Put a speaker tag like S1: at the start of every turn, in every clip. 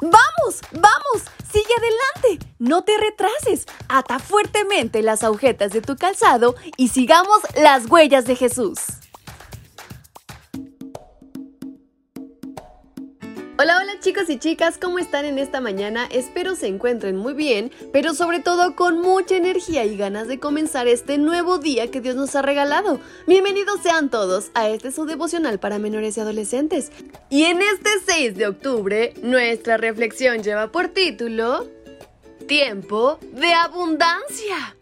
S1: ¡Vamos! ¡Vamos! ¡Sigue adelante! No te retrases. Ata fuertemente las agujetas de tu calzado y sigamos las huellas de Jesús. Hola, hola chicos y chicas, ¿cómo están en esta mañana? Espero se encuentren muy bien, pero sobre todo con mucha energía y ganas de comenzar este nuevo día que Dios nos ha regalado. Bienvenidos sean todos a este su devocional para menores y adolescentes. Y en este 6 de octubre, nuestra reflexión lleva por título Tiempo de abundancia.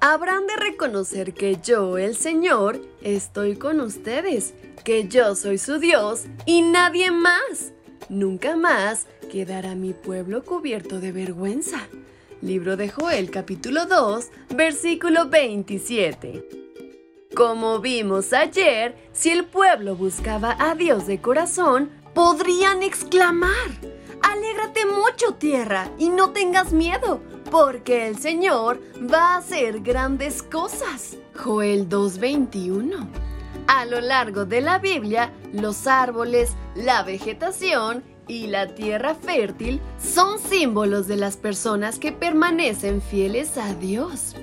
S1: Habrán de reconocer que yo, el Señor, estoy con ustedes, que yo soy su Dios y nadie más Nunca más quedará mi pueblo cubierto de vergüenza. Libro de Joel capítulo 2, versículo 27. Como vimos ayer, si el pueblo buscaba a Dios de corazón, podrían exclamar, Alégrate mucho tierra y no tengas miedo, porque el Señor va a hacer grandes cosas. Joel 2.21 a lo largo de la Biblia, los árboles, la vegetación y la tierra fértil son símbolos de las personas que permanecen fieles a Dios.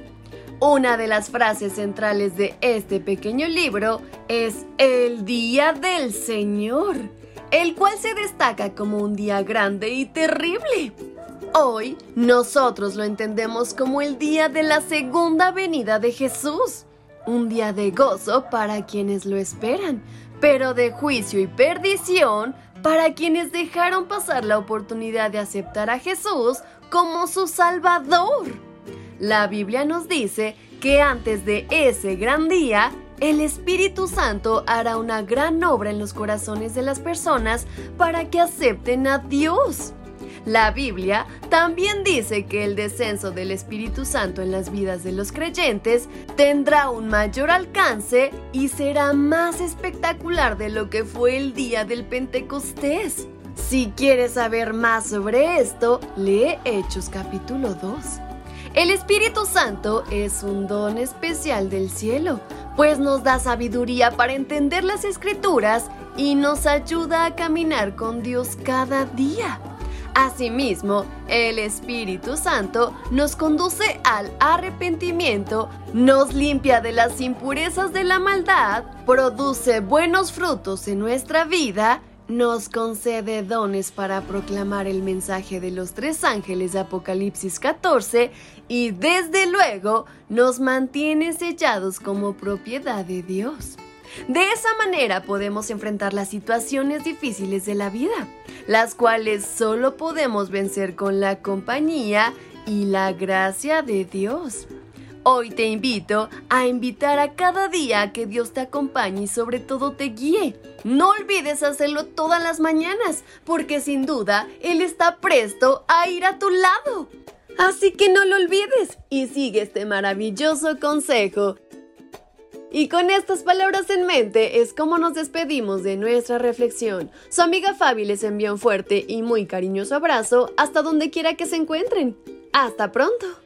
S1: Una de las frases centrales de este pequeño libro es el Día del Señor, el cual se destaca como un día grande y terrible. Hoy nosotros lo entendemos como el día de la segunda venida de Jesús un día de gozo para quienes lo esperan, pero de juicio y perdición para quienes dejaron pasar la oportunidad de aceptar a Jesús como su Salvador. La Biblia nos dice que antes de ese gran día, el Espíritu Santo hará una gran obra en los corazones de las personas para que acepten a Dios. La Biblia también dice que el descenso del Espíritu Santo en las vidas de los creyentes tendrá un mayor alcance y será más espectacular de lo que fue el día del Pentecostés. Si quieres saber más sobre esto, lee Hechos capítulo 2. El Espíritu Santo es un don especial del cielo, pues nos da sabiduría para entender las escrituras y nos ayuda a caminar con Dios cada día. Asimismo, el Espíritu Santo nos conduce al arrepentimiento, nos limpia de las impurezas de la maldad, produce buenos frutos en nuestra vida, nos concede dones para proclamar el mensaje de los tres ángeles de Apocalipsis 14 y desde luego nos mantiene sellados como propiedad de Dios. De esa manera podemos enfrentar las situaciones difíciles de la vida, las cuales solo podemos vencer con la compañía y la gracia de Dios. Hoy te invito a invitar a cada día a que Dios te acompañe y sobre todo te guíe. No olvides hacerlo todas las mañanas, porque sin duda Él está presto a ir a tu lado. Así que no lo olvides y sigue este maravilloso consejo. Y con estas palabras en mente es como nos despedimos de nuestra reflexión. Su amiga Fabi les envía un fuerte y muy cariñoso abrazo hasta donde quiera que se encuentren. ¡Hasta pronto!